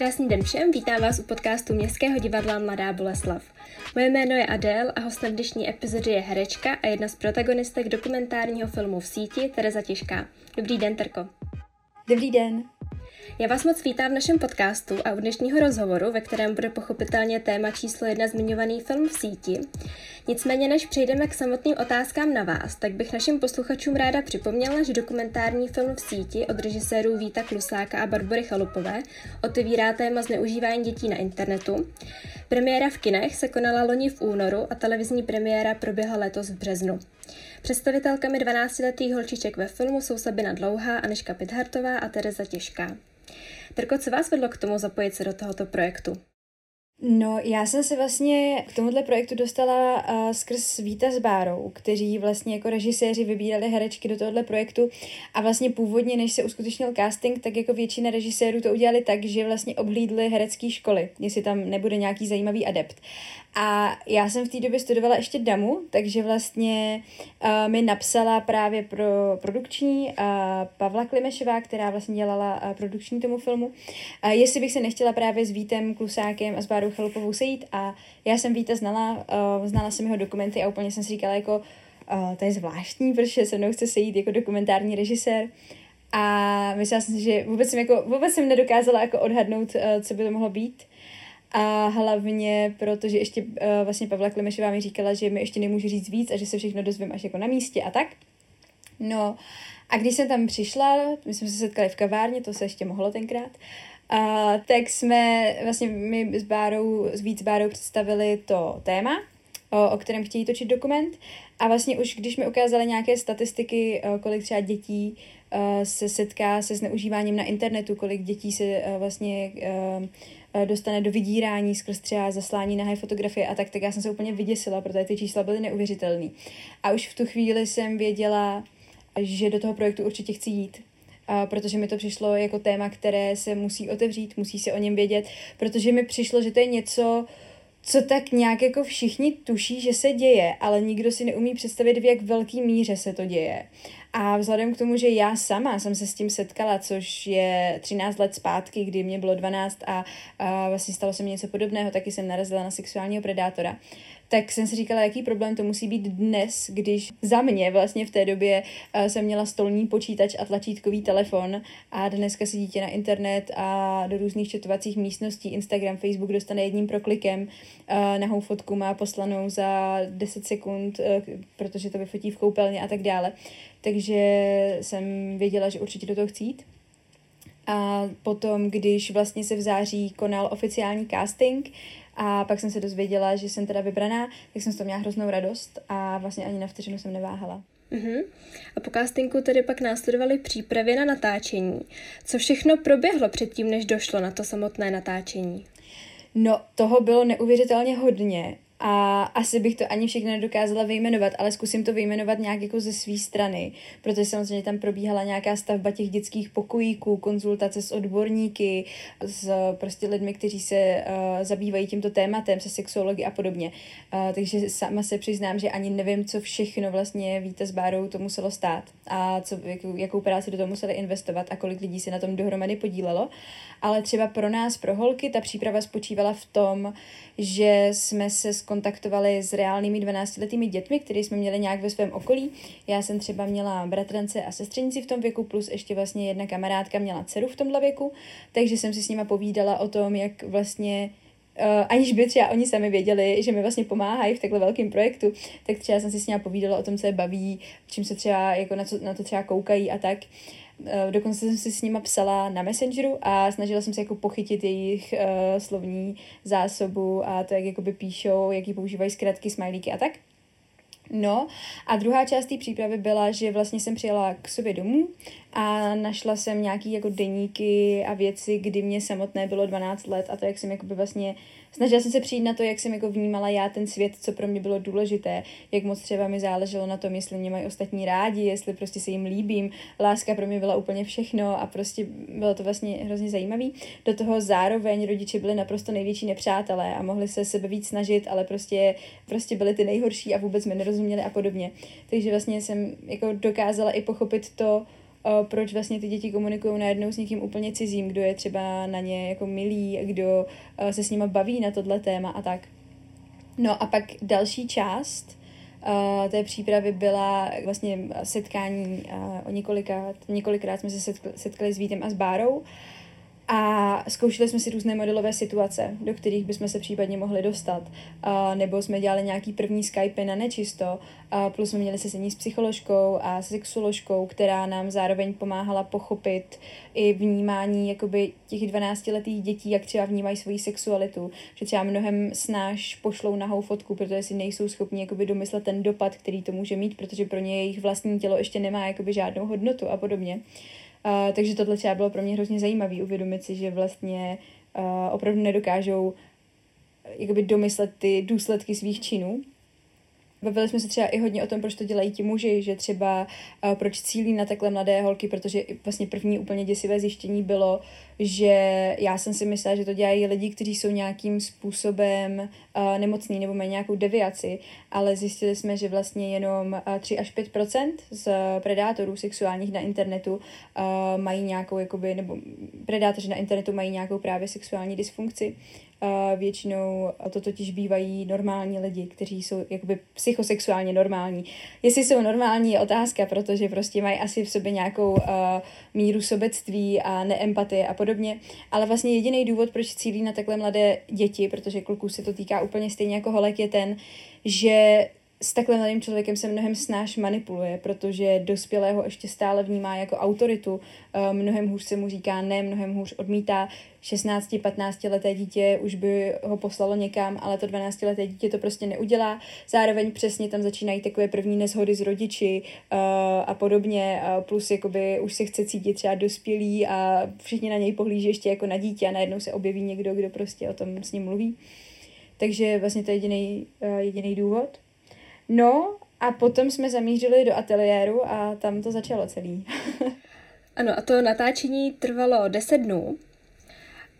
Krásný den všem, vítám vás u podcastu Městského divadla Mladá Boleslav. Moje jméno je Adel a hostem dnešní epizody je herečka a jedna z protagonistek dokumentárního filmu v síti Tereza Těžká. Dobrý den, Terko. Dobrý den. Já vás moc vítám v našem podcastu a u dnešního rozhovoru, ve kterém bude pochopitelně téma číslo jedna zmiňovaný film v síti. Nicméně, než přejdeme k samotným otázkám na vás, tak bych našim posluchačům ráda připomněla, že dokumentární film v síti od režisérů Víta Klusáka a Barbory Chalupové otevírá téma zneužívání dětí na internetu. Premiéra v kinech se konala loni v únoru a televizní premiéra proběhla letos v březnu. Představitelkami 12-letých holčiček ve filmu jsou Sabina Dlouhá, Aneška Pithartová a Tereza Těžká. Terko, co vás vedlo k tomu zapojit se do tohoto projektu? No, já jsem se vlastně k tomuhle projektu dostala uh, skrz Víta s Bárou, kteří vlastně jako režiséři vybírali herečky do tohohle projektu a vlastně původně, než se uskutečnil casting, tak jako většina režisérů to udělali tak, že vlastně obhlídli herecké školy, jestli tam nebude nějaký zajímavý adept. A já jsem v té době studovala ještě DAMu, takže vlastně uh, mi napsala právě pro produkční uh, Pavla Klimešová, která vlastně dělala uh, produkční tomu filmu, uh, jestli bych se nechtěla právě s Vítem Klusákem a s Bárou Chalupovou sejít a já jsem Víta znala, uh, znala jsem jeho dokumenty a úplně jsem si říkala jako uh, to je zvláštní, protože se mnou chce sejít jako dokumentární režisér. A myslela jsem si, že vůbec jsem, jako, vůbec jsem nedokázala jako odhadnout, uh, co by to mohlo být. A hlavně, protože ještě uh, vlastně Pavla Klimešová mi říkala, že mi ještě nemůžu říct víc a že se všechno dozvím až jako na místě a tak. No a když jsem tam přišla, my jsme se setkali v kavárně, to se ještě mohlo tenkrát, a tak jsme vlastně my s Bárou, s víc Bárou představili to téma, o, o kterém chtějí točit dokument. A vlastně už když mi ukázali nějaké statistiky, kolik třeba dětí se setká se zneužíváním na internetu, kolik dětí se vlastně dostane do vydírání skrz třeba zaslání nahé fotografie a tak, tak já jsem se úplně vyděsila, protože ty čísla byly neuvěřitelné. A už v tu chvíli jsem věděla, že do toho projektu určitě chci jít, a protože mi to přišlo jako téma, které se musí otevřít, musí se o něm vědět, protože mi přišlo, že to je něco, co tak nějak jako všichni tuší, že se děje, ale nikdo si neumí představit, v jak velký míře se to děje. A vzhledem k tomu, že já sama jsem se s tím setkala, což je 13 let zpátky, kdy mě bylo 12 a, a vlastně stalo se mi něco podobného, taky jsem narazila na sexuálního predátora, tak jsem si říkala, jaký problém to musí být dnes, když za mě vlastně v té době uh, jsem měla stolní počítač a tlačítkový telefon a dneska si dítě na internet a do různých četovacích místností, Instagram, Facebook dostane jedním proklikem, uh, nahou fotku má poslanou za 10 sekund, uh, protože to vyfotí v koupelně a tak dále. Takže jsem věděla, že určitě do toho chci jít. A potom, když vlastně se v září konal oficiální casting, a pak jsem se dozvěděla, že jsem teda vybraná, tak jsem z toho měla hroznou radost a vlastně ani na vteřinu jsem neváhala. Uh-huh. A po castingu tedy pak následovaly přípravy na natáčení. Co všechno proběhlo předtím, než došlo na to samotné natáčení? No, toho bylo neuvěřitelně hodně a asi bych to ani všechno nedokázala vyjmenovat, ale zkusím to vyjmenovat nějak jako ze své strany, protože samozřejmě tam probíhala nějaká stavba těch dětských pokojíků, konzultace s odborníky, s prostě lidmi, kteří se uh, zabývají tímto tématem, se sexuologi a podobně. Uh, takže sama se přiznám, že ani nevím, co všechno vlastně víte s Bárou to muselo stát a co, jakou, jakou práci do toho museli investovat a kolik lidí se na tom dohromady podílelo. Ale třeba pro nás, pro holky, ta příprava spočívala v tom, že jsme se skontaktovali s reálnými 12-letými dětmi, které jsme měli nějak ve svém okolí. Já jsem třeba měla bratrance a sestřenici v tom věku, plus ještě vlastně jedna kamarádka měla dceru v tomhle věku, takže jsem si s nima povídala o tom, jak vlastně Uh, aniž by třeba oni sami věděli, že mi vlastně pomáhají v takhle velkém projektu, tak třeba jsem si s nimi povídala o tom, co je baví, čím se třeba jako na, co, na to třeba koukají a tak. Uh, dokonce jsem si s nima psala na Messengeru a snažila jsem se jako pochytit jejich uh, slovní zásobu a to, jak jakoby píšou, jaký používají zkratky, smajlíky a tak. No a druhá část té přípravy byla, že vlastně jsem přijela k sobě domů a našla jsem nějaký jako deníky a věci, kdy mě samotné bylo 12 let a to, jak jsem jakoby vlastně snažila jsem se přijít na to, jak jsem jako vnímala já ten svět, co pro mě bylo důležité, jak moc třeba mi záleželo na tom, jestli mě mají ostatní rádi, jestli prostě se jim líbím. Láska pro mě byla úplně všechno a prostě bylo to vlastně hrozně zajímavý. Do toho zároveň rodiče byli naprosto největší nepřátelé a mohli se sebe víc snažit, ale prostě, prostě byli ty nejhorší a vůbec mi nerozuměli a podobně. Takže vlastně jsem jako dokázala i pochopit to, proč vlastně ty děti komunikují najednou s někým úplně cizím, kdo je třeba na ně jako milý, kdo se s nima baví na tohle téma a tak. No a pak další část té přípravy byla vlastně setkání o několikrát, několikrát jsme se setkali s Vítem a s Bárou a zkoušeli jsme si různé modelové situace, do kterých bychom se případně mohli dostat. Uh, nebo jsme dělali nějaký první Skype na nečisto, uh, plus jsme měli sesení s psycholožkou a sexuoložkou, která nám zároveň pomáhala pochopit i vnímání jakoby těch 12-letých dětí, jak třeba vnímají svoji sexualitu. Že třeba mnohem snáš pošlou nahou fotku, protože si nejsou schopni jakoby domyslet ten dopad, který to může mít, protože pro ně jejich vlastní tělo ještě nemá jakoby žádnou hodnotu a podobně. Takže tohle třeba bylo pro mě hrozně zajímavé uvědomit si, že vlastně uh, opravdu nedokážou jakoby domyslet ty důsledky svých činů Bavili jsme se třeba i hodně o tom, proč to dělají ti muži, že třeba uh, proč cílí na takhle mladé holky, protože vlastně první úplně děsivé zjištění bylo, že já jsem si myslela, že to dělají lidi, kteří jsou nějakým způsobem uh, nemocní nebo mají nějakou deviaci, ale zjistili jsme, že vlastně jenom uh, 3 až 5% z predátorů sexuálních na internetu uh, mají nějakou, jakoby, nebo predátoři na internetu mají nějakou právě sexuální dysfunkci. Většinou to totiž bývají normální lidi, kteří jsou jakoby psychosexuálně normální. Jestli jsou normální je otázka, protože prostě mají asi v sobě nějakou uh, míru sobectví a neempatie a podobně, ale vlastně jediný důvod, proč cílí na takhle mladé děti, protože kluků se to týká úplně stejně jako holek, je ten, že s takhle mladým člověkem se mnohem snáš manipuluje, protože dospělého ještě stále vnímá jako autoritu, eh, mnohem hůř se mu říká ne, mnohem hůř odmítá. 16-15 leté dítě už by ho poslalo někam, ale to 12 leté dítě to prostě neudělá. Zároveň přesně tam začínají takové první nezhody s rodiči uh, a podobně, uh, plus jakoby už se chce cítit třeba dospělý a všichni na něj pohlíží ještě jako na dítě a najednou se objeví někdo, kdo prostě o tom s ním mluví. Takže vlastně to je jediný, uh, jediný důvod. No a potom jsme zamířili do ateliéru a tam to začalo celý. ano, a to natáčení trvalo 10 dnů.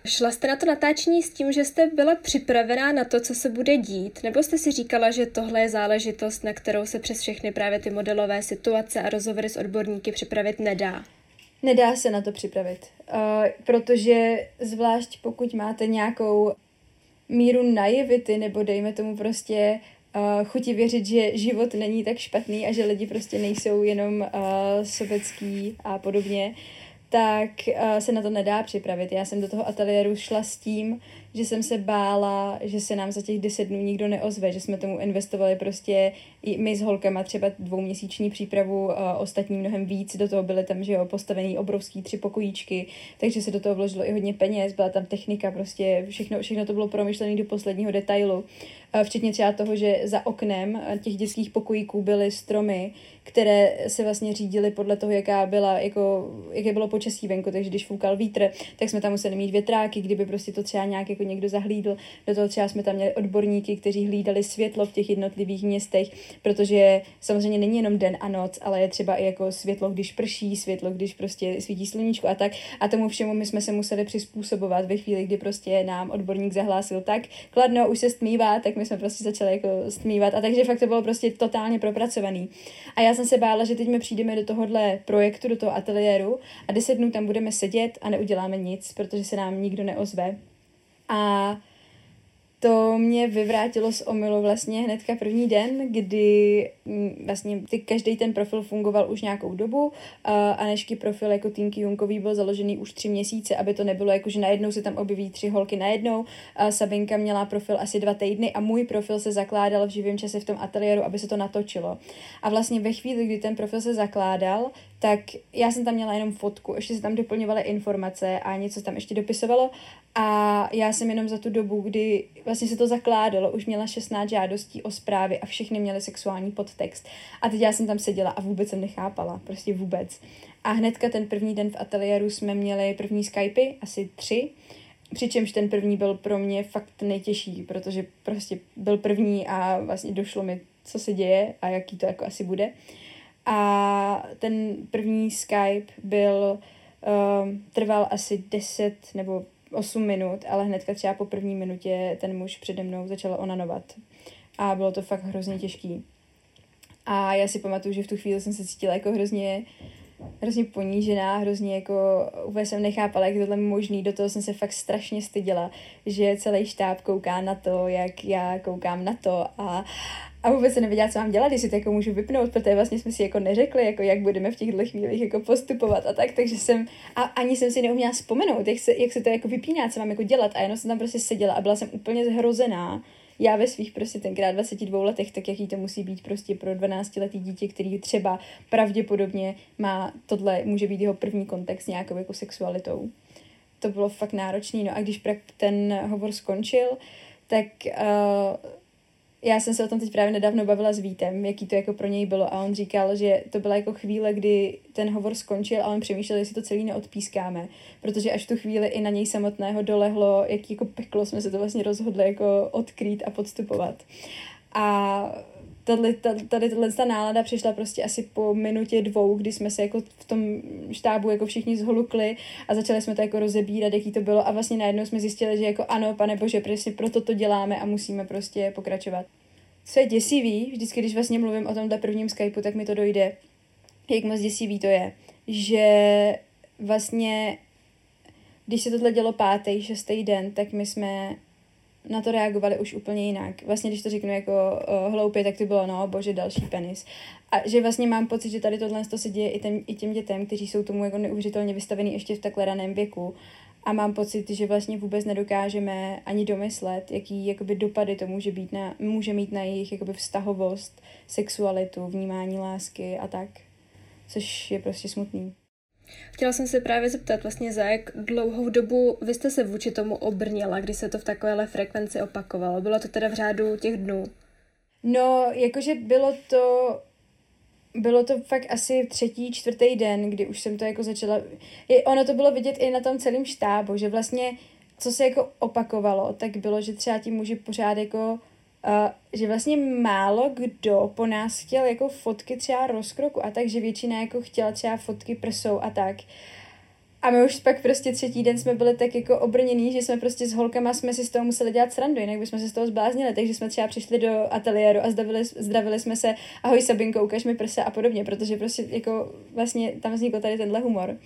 Šla jste na to natáčení s tím, že jste byla připravená na to, co se bude dít, nebo jste si říkala, že tohle je záležitost, na kterou se přes všechny právě ty modelové situace a rozhovory s odborníky připravit nedá? Nedá se na to připravit, uh, protože zvlášť pokud máte nějakou míru naivity, nebo dejme tomu prostě uh, chuti věřit, že život není tak špatný a že lidi prostě nejsou jenom uh, sobecký a podobně, tak uh, se na to nedá připravit. Já jsem do toho ateliéru šla s tím, že jsem se bála, že se nám za těch deset dnů nikdo neozve, že jsme tomu investovali prostě i my s holkama třeba dvouměsíční přípravu, uh, ostatní mnohem víc, do toho byly tam, že jo, postavený obrovský tři pokojíčky, takže se do toho vložilo i hodně peněz, byla tam technika, prostě všechno, všechno to bylo promyšlené do posledního detailu, včetně třeba toho, že za oknem těch dětských pokojíků byly stromy, které se vlastně řídily podle toho, jaká byla, jako, jaké bylo počasí venku, takže když foukal vítr, tak jsme tam museli mít větráky, kdyby prostě to třeba nějak jako někdo zahlídl. Do toho třeba jsme tam měli odborníky, kteří hlídali světlo v těch jednotlivých městech, protože samozřejmě není jenom den a noc, ale je třeba i jako světlo, když prší, světlo, když prostě svítí sluníčko a tak. A tomu všemu my jsme se museli přizpůsobovat ve chvíli, kdy prostě nám odborník zahlásil tak, kladno už se stmívá, tak my jsme prostě začali jako stmívat. A takže fakt to bylo prostě totálně propracovaný. A já jsem se bála, že teď my přijdeme do tohohle projektu, do toho ateliéru a deset dnů tam budeme sedět a neuděláme nic, protože se nám nikdo neozve. A to mě vyvrátilo z omylu vlastně hnedka první den, kdy mm, vlastně ty, každý ten profil fungoval už nějakou dobu a nežky profil jako Tinky Junkový byl založený už tři měsíce, aby to nebylo jako, že najednou se tam objeví tři holky najednou. A Sabinka měla profil asi dva týdny a můj profil se zakládal v živém čase v tom ateliéru, aby se to natočilo. A vlastně ve chvíli, kdy ten profil se zakládal, tak já jsem tam měla jenom fotku, ještě se tam doplňovaly informace a něco tam ještě dopisovalo a já jsem jenom za tu dobu, kdy vlastně se to zakládalo, už měla 16 žádostí o zprávy a všechny měly sexuální podtext. A teď já jsem tam seděla a vůbec jsem nechápala, prostě vůbec. A hnedka ten první den v ateliéru jsme měli první Skypey, asi tři, Přičemž ten první byl pro mě fakt nejtěžší, protože prostě byl první a vlastně došlo mi, co se děje a jaký to jako asi bude. A ten první Skype byl, uh, trval asi 10 nebo 8 minut, ale hnedka třeba po první minutě ten muž přede mnou začal onanovat. A bylo to fakt hrozně těžký. A já si pamatuju, že v tu chvíli jsem se cítila jako hrozně hrozně ponížená, hrozně jako úplně jsem nechápala, jak tohle možný, do toho jsem se fakt strašně styděla, že celý štáb kouká na to, jak já koukám na to a, a vůbec se nevěděla, co mám dělat, jestli to jako můžu vypnout, protože vlastně jsme si jako neřekli, jako jak budeme v těchto chvílích jako postupovat a tak, takže jsem, a ani jsem si neuměla vzpomenout, jak se, jak se to jako vypíná, co mám jako dělat. A jenom jsem tam prostě seděla a byla jsem úplně zhrozená, já ve svých prostě tenkrát 22 letech, tak jaký to musí být prostě pro 12 letý dítě, který třeba pravděpodobně má, tohle může být jeho první kontakt s nějakou jako sexualitou. To bylo fakt náročný, no a když ten hovor skončil, tak uh, já jsem se o tom teď právě nedávno bavila s Vítem, jaký to jako pro něj bylo a on říkal, že to byla jako chvíle, kdy ten hovor skončil a on přemýšlel, jestli to celý neodpískáme, protože až tu chvíli i na něj samotného dolehlo, jaký jako peklo jsme se to vlastně rozhodli jako odkrýt a podstupovat. A tady, tady, tady ta nálada přišla prostě asi po minutě dvou, kdy jsme se jako v tom štábu jako všichni zholukli a začali jsme to jako rozebírat, jaký to bylo a vlastně najednou jsme zjistili, že jako ano, pane bože, prostě proto to děláme a musíme prostě pokračovat. Co je děsivý, vždycky, když vlastně mluvím o tomhle prvním Skypeu, tak mi to dojde, jak moc děsivý to je, že vlastně, když se tohle dělo pátý, šestý den, tak my jsme na to reagovali už úplně jinak. Vlastně, když to řeknu jako uh, hloupě, tak to bylo, no, bože, další penis. A že vlastně mám pocit, že tady tohle to se děje i, těm, i těm dětem, kteří jsou tomu jako neuvěřitelně vystavený ještě v takhle raném věku. A mám pocit, že vlastně vůbec nedokážeme ani domyslet, jaký jakoby dopady to může, být na, může mít na jejich jakoby vztahovost, sexualitu, vnímání lásky a tak. Což je prostě smutný. Chtěla jsem se právě zeptat vlastně za jak dlouhou dobu vy jste se vůči tomu obrnila, kdy se to v takovéhle frekvenci opakovalo. Bylo to teda v řádu těch dnů? No, jakože bylo to bylo to fakt asi třetí, čtvrtý den, kdy už jsem to jako začala, I ono to bylo vidět i na tom celém štábu, že vlastně, co se jako opakovalo, tak bylo, že třeba ti muži pořád jako Uh, že vlastně málo kdo po nás chtěl jako fotky třeba rozkroku a tak, že většina jako chtěla třeba fotky prsou a tak. A my už pak prostě třetí den jsme byli tak jako obrněný, že jsme prostě s holkama jsme si z toho museli dělat srandu, jinak bychom se z toho zbláznili, takže jsme třeba přišli do ateliéru a zdravili, zdravili jsme se, ahoj Sabinko, ukaž mi prsa a podobně, protože prostě jako vlastně tam vznikl tady tenhle humor.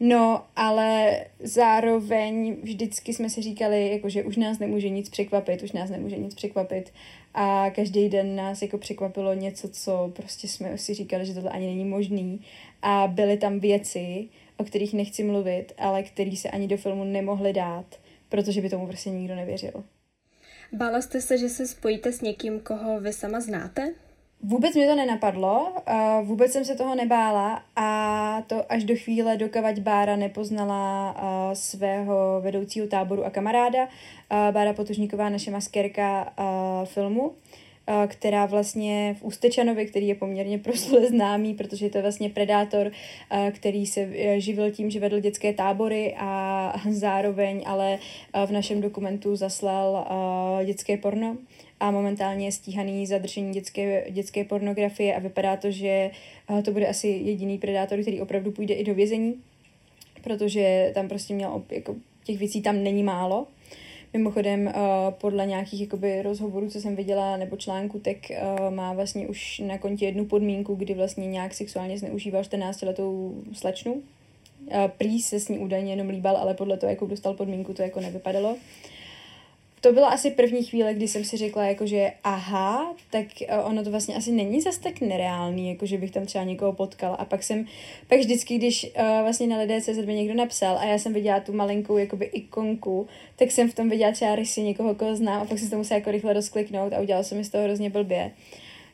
No, ale zároveň vždycky jsme si říkali, jako, že už nás nemůže nic překvapit, už nás nemůže nic překvapit a každý den nás jako překvapilo něco, co prostě jsme si říkali, že tohle ani není možný a byly tam věci, o kterých nechci mluvit, ale který se ani do filmu nemohli dát, protože by tomu prostě nikdo nevěřil. Bála jste se, že se spojíte s někým, koho vy sama znáte? Vůbec mě to nenapadlo, vůbec jsem se toho nebála a to až do chvíle, dokavať Bára nepoznala uh, svého vedoucího táboru a kamaráda. Uh, Bára Potužníková, naše maskérka uh, filmu, která vlastně v Ústečanovi, který je poměrně proslule známý, protože to je vlastně predátor, který se živil tím, že vedl dětské tábory a zároveň ale v našem dokumentu zaslal dětské porno a momentálně je stíhaný za držení dětské, dětské pornografie a vypadá to, že eh, to bude asi jediný predátor, který opravdu půjde i do vězení, protože tam prostě měl, jako těch věcí tam není málo. Mimochodem, uh, podle nějakých jakoby, rozhovorů, co jsem viděla, nebo článku, tak uh, má vlastně už na kontě jednu podmínku, kdy vlastně nějak sexuálně zneužíval 14-letou slečnu. Prý se s ní údajně jenom líbal, ale podle toho, jakou dostal podmínku, to jako nevypadalo. To byla asi první chvíle, kdy jsem si řekla, jako, že aha, tak eh, ono to vlastně asi není zas tak nereálný, jako že bych tam třeba někoho potkala. A pak jsem, pak vždycky, když uh, vlastně na lidé se mi někdo napsal a já jsem viděla tu malinkou jakoby ikonku, tak jsem v tom viděla třeba rysy někoho, koho znám a pak jsem to musela jako rychle rozkliknout a udělala jsem mi z toho hrozně blbě.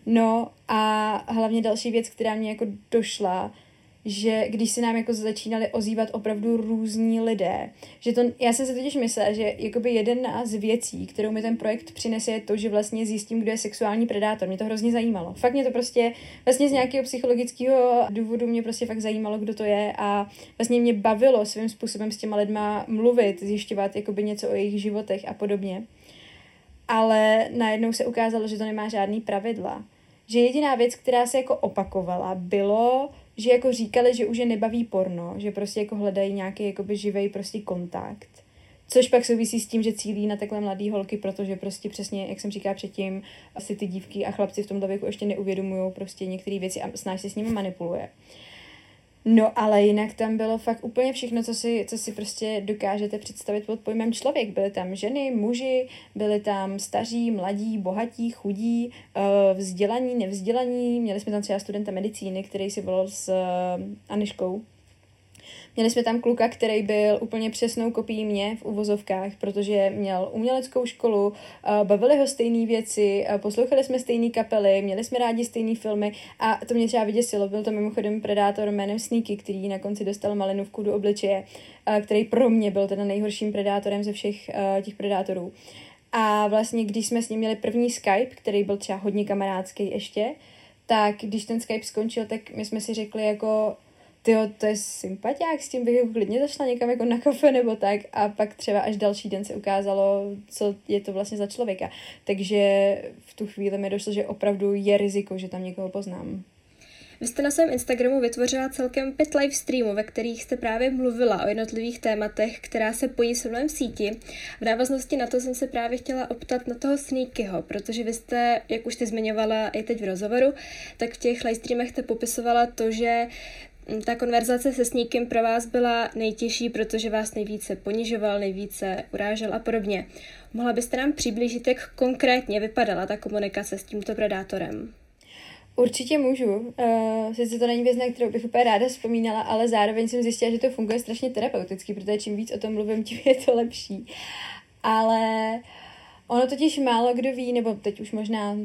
No a hlavně další věc, která mě jako došla, že když se nám jako začínali ozývat opravdu různí lidé, že to, já jsem si totiž myslela, že jakoby jeden z věcí, kterou mi ten projekt přinese, je to, že vlastně zjistím, kdo je sexuální predátor. Mě to hrozně zajímalo. Fakt mě to prostě, vlastně z nějakého psychologického důvodu mě prostě fakt zajímalo, kdo to je a vlastně mě bavilo svým způsobem s těma lidma mluvit, zjišťovat jakoby něco o jejich životech a podobně. Ale najednou se ukázalo, že to nemá žádný pravidla. Že jediná věc, která se jako opakovala, bylo, že jako říkali, že už je nebaví porno, že prostě jako hledají nějaký jakoby živej prostě kontakt. Což pak souvisí s tím, že cílí na takhle mladé holky, protože prostě přesně, jak jsem říkala předtím, asi ty dívky a chlapci v tomto věku ještě neuvědomují prostě některé věci a snáš se s nimi manipuluje. No ale jinak tam bylo fakt úplně všechno, co si, co si prostě dokážete představit pod pojmem člověk. Byly tam ženy, muži, byly tam staří, mladí, bohatí, chudí, eh, vzdělaní, nevzdělaní. Měli jsme tam třeba studenta medicíny, který si volal s eh, Aniškou, Měli jsme tam kluka, který byl úplně přesnou kopií mě v uvozovkách, protože měl uměleckou školu, eh, bavili ho stejné věci, eh, poslouchali jsme stejné kapely, měli jsme rádi stejné filmy a to mě třeba vyděsilo. Byl to mimochodem predátor jménem Sneaky, který na konci dostal malinovku do obličeje, eh, který pro mě byl teda nejhorším predátorem ze všech těch predátorů. A vlastně, když jsme s ním měli první Skype, který byl třeba hodně kamarádský ještě, tak když ten Skype skončil, tak my jsme si řekli jako, tyjo, to je sympatiák, s tím bych klidně zašla někam jako na kafe nebo tak a pak třeba až další den se ukázalo, co je to vlastně za člověka. Takže v tu chvíli mi došlo, že opravdu je riziko, že tam někoho poznám. Vy jste na svém Instagramu vytvořila celkem pět live streamů, ve kterých jste právě mluvila o jednotlivých tématech, která se pojí v síti. V návaznosti na to jsem se právě chtěla optat na toho Sneakyho, protože vy jste, jak už jste zmiňovala i teď v rozhovoru, tak v těch live streamech jste popisovala to, že ta konverzace se Sníkem pro vás byla nejtěžší, protože vás nejvíce ponižoval, nejvíce urážel a podobně. Mohla byste nám přiblížit, jak konkrétně vypadala ta komunikace s tímto predátorem? Určitě můžu. Uh, sice to není věc, na kterou bych úplně ráda vzpomínala, ale zároveň jsem zjistila, že to funguje strašně terapeuticky, protože čím víc o tom mluvím, tím je to lepší. Ale uh, Ono totiž málo kdo ví, nebo teď už možná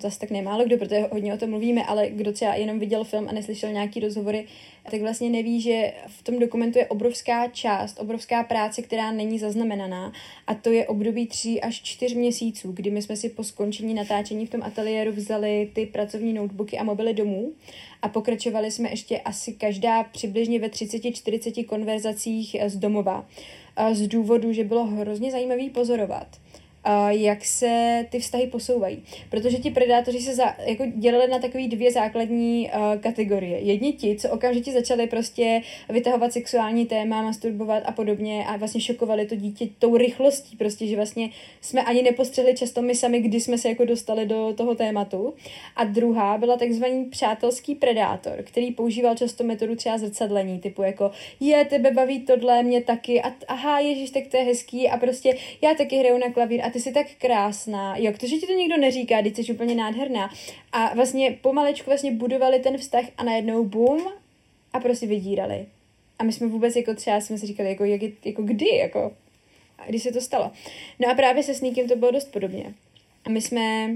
zase tak nemálo kdo, protože hodně o tom mluvíme, ale kdo třeba jenom viděl film a neslyšel nějaký rozhovory, tak vlastně neví, že v tom dokumentu je obrovská část, obrovská práce, která není zaznamenaná. A to je období tří až čtyř měsíců, kdy my jsme si po skončení natáčení v tom ateliéru vzali ty pracovní notebooky a mobily domů a pokračovali jsme ještě asi každá přibližně ve 30-40 konverzacích z domova. Z důvodu, že bylo hrozně zajímavý pozorovat jak se ty vztahy posouvají. Protože ti predátoři se za, jako dělali na takové dvě základní uh, kategorie. Jedni ti, co okamžitě začali prostě vytahovat sexuální téma, masturbovat a podobně a vlastně šokovali to dítě tou rychlostí, prostě, že vlastně jsme ani nepostřehli často my sami, kdy jsme se jako dostali do toho tématu. A druhá byla takzvaný přátelský predátor, který používal často metodu třeba zrcadlení, typu jako je, tebe baví tohle, mě taky, a aha, ježíš, tak to je hezký a prostě já taky hraju na klavír a ty jsi tak krásná, jo, to, že ti to nikdo neříká, teď jsi úplně nádherná. A vlastně pomalečku vlastně budovali ten vztah a najednou bum a prostě vydírali. A my jsme vůbec jako třeba jsme si říkali, jako, jak jako kdy, jako, a kdy se to stalo. No a právě se Sneakem to bylo dost podobně. A my jsme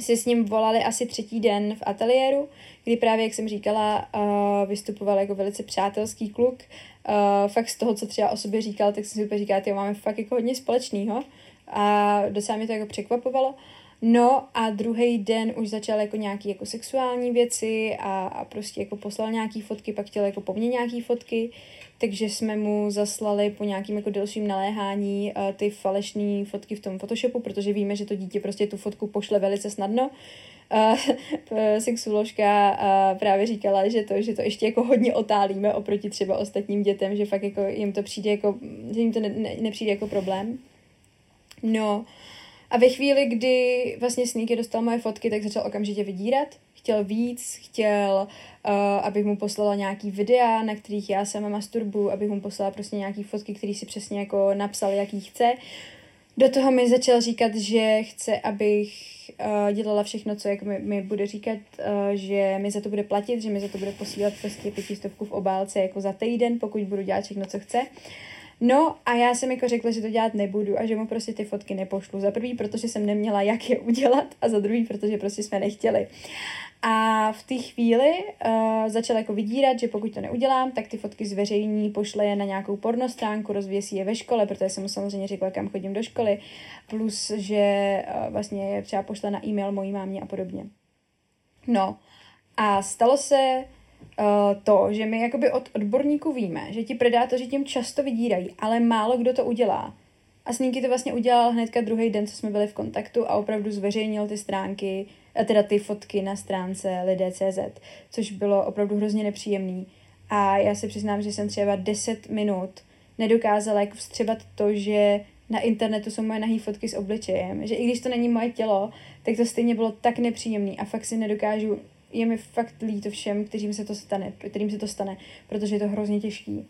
si s ním volali asi třetí den v ateliéru, kdy právě, jak jsem říkala, uh, vystupoval jako velice přátelský kluk. Uh, fakt z toho, co třeba o sobě říkal, tak jsem si úplně říkala, že máme fakt jako hodně společného a docela mě to jako překvapovalo. No a druhý den už začal jako nějaký jako sexuální věci a, a prostě jako poslal nějaký fotky, pak chtěl jako po mně nějaký fotky, takže jsme mu zaslali po nějakým jako delším naléhání uh, ty falešné fotky v tom Photoshopu, protože víme, že to dítě prostě tu fotku pošle velice snadno. Uh, sexuoložka uh, právě říkala, že to, že to ještě jako hodně otálíme oproti třeba ostatním dětem, že fakt jako jim to přijde jako, že jim to ne, ne, nepřijde jako problém. No a ve chvíli, kdy vlastně Sneaky dostal moje fotky, tak začal okamžitě vydírat. Chtěl víc, chtěl, uh, abych mu poslala nějaký videa, na kterých já sama masturbu, abych mu poslala prostě nějaký fotky, které si přesně jako napsal, jaký chce. Do toho mi začal říkat, že chce, abych uh, dělala všechno, co jako mi, mi bude říkat, uh, že mi za to bude platit, že mi za to bude posílat prostě pětistovku v obálce jako za týden, pokud budu dělat všechno, co chce. Uh, No a já jsem jako řekla, že to dělat nebudu a že mu prostě ty fotky nepošlu. Za prvý, protože jsem neměla jak je udělat a za druhý, protože prostě jsme nechtěli. A v té chvíli uh, začal jako vydírat, že pokud to neudělám, tak ty fotky zveřejní, pošle je na nějakou pornostránku, rozvěsí je ve škole, protože jsem mu samozřejmě řekla, kam chodím do školy, plus, že uh, vlastně je třeba pošle na e-mail mojí mámě a podobně. No a stalo se to, že my jakoby od odborníků víme, že ti predátoři tím často vydírají, ale málo kdo to udělá. A Sníky to vlastně udělal hnedka druhý den, co jsme byli v kontaktu a opravdu zveřejnil ty stránky, a teda ty fotky na stránce lidé.cz, což bylo opravdu hrozně nepříjemný. A já se přiznám, že jsem třeba 10 minut nedokázala jako vstřebat to, že na internetu jsou moje nahý fotky s obličejem, že i když to není moje tělo, tak to stejně bylo tak nepříjemný a fakt si nedokážu je mi fakt líto všem, kterým se to stane, kterým se to stane, protože je to hrozně těžký.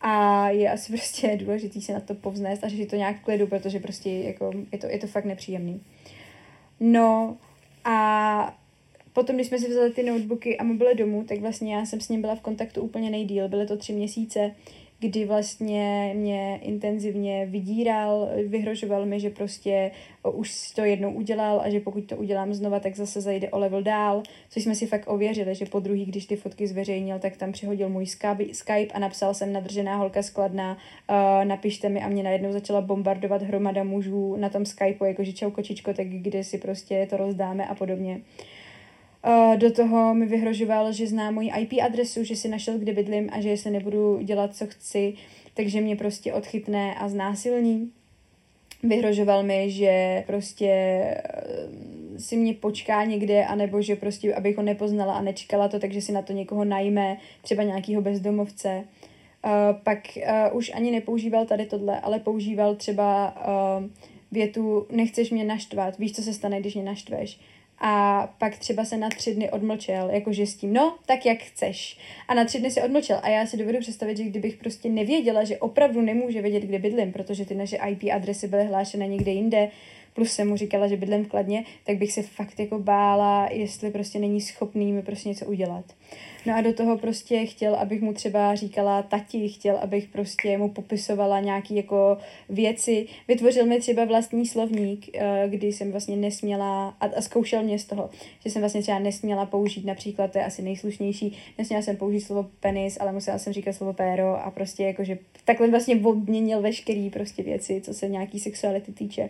A je asi prostě důležitý se na to povznést a řešit to nějak v klidu, protože prostě jako, je, to, je to fakt nepříjemný. No a potom, když jsme si vzali ty notebooky a mobily domů, tak vlastně já jsem s ním byla v kontaktu úplně nejdíl. Byly to tři měsíce kdy vlastně mě intenzivně vydíral, vyhrožoval mi, že prostě už to jednou udělal a že pokud to udělám znova, tak zase zajde o level dál, což jsme si fakt ověřili, že po druhý, když ty fotky zveřejnil, tak tam přihodil můj Skype a napsal jsem nadržená holka skladná, uh, napište mi a mě najednou začala bombardovat hromada mužů na tom Skypeu, jakože čau kočičko, tak kde si prostě to rozdáme a podobně. Uh, Uh, do toho mi vyhrožoval, že zná moji IP adresu, že si našel, kde bydlím a že jestli nebudu dělat, co chci, takže mě prostě odchytne a znásilní. Vyhrožoval mi, že prostě eh, si mě počká někde, anebo že prostě, abych ho nepoznala a nečekala to, takže si na to někoho najme, třeba nějakýho bezdomovce. Uh, pak uh, už ani nepoužíval tady tohle, ale používal třeba uh, větu nechceš mě naštvat, víš, co se stane, když mě naštveš a pak třeba se na tři dny odmlčel, jakože s tím, no, tak jak chceš. A na tři dny se odmlčel a já si dovedu představit, že kdybych prostě nevěděla, že opravdu nemůže vědět, kde bydlím, protože ty naše IP adresy byly hlášené někde jinde, plus jsem mu říkala, že bydlím v Kladně, tak bych se fakt jako bála, jestli prostě není schopný mi prostě něco udělat. No a do toho prostě chtěl, abych mu třeba říkala tati, chtěl, abych prostě mu popisovala nějaký jako věci. Vytvořil mi třeba vlastní slovník, eh, kdy jsem vlastně nesměla, a, a zkoušel mě z toho, že jsem vlastně třeba nesměla použít, například to je asi nejslušnější, nesměla jsem použít slovo penis, ale musela jsem říkat slovo péro a prostě jakože takhle vlastně obměnil veškerý prostě věci, co se nějaký sexuality týče.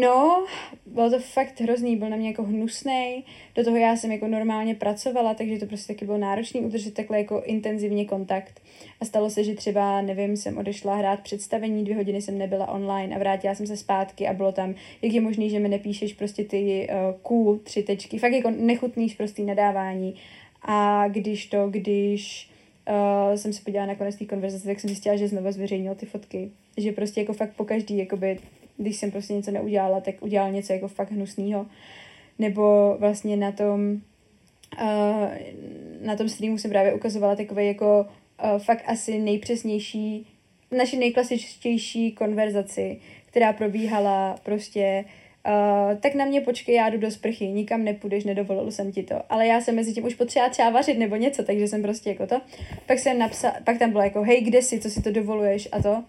No, bylo to fakt hrozný, byl na mě jako hnusný. Do toho já jsem jako normálně pracovala, takže to prostě taky bylo náročné udržet takhle jako intenzivně kontakt. A stalo se, že třeba, nevím, jsem odešla hrát představení, dvě hodiny jsem nebyla online a vrátila jsem se zpátky a bylo tam, jak je možný, že mi nepíšeš prostě ty uh, Q, tři tečky, fakt jako nechutný prostý nadávání. A když to, když uh, jsem se podívala na konec té konverzace, tak jsem zjistila, že znovu zveřejnil ty fotky. Že prostě jako fakt po každý, jakoby když jsem prostě něco neudělala, tak udělal něco jako fakt hnusného. Nebo vlastně na tom, uh, na tom streamu jsem právě ukazovala takové jako uh, fakt asi nejpřesnější, naši nejklasičtější konverzaci, která probíhala prostě Uh, tak na mě počkej, já jdu do sprchy, nikam nepůjdeš, nedovolil jsem ti to. Ale já jsem mezi tím už potřeba třeba vařit nebo něco, takže jsem prostě jako to. Pak jsem napsal, pak tam bylo jako, hej, kde jsi, co si to dovoluješ a to.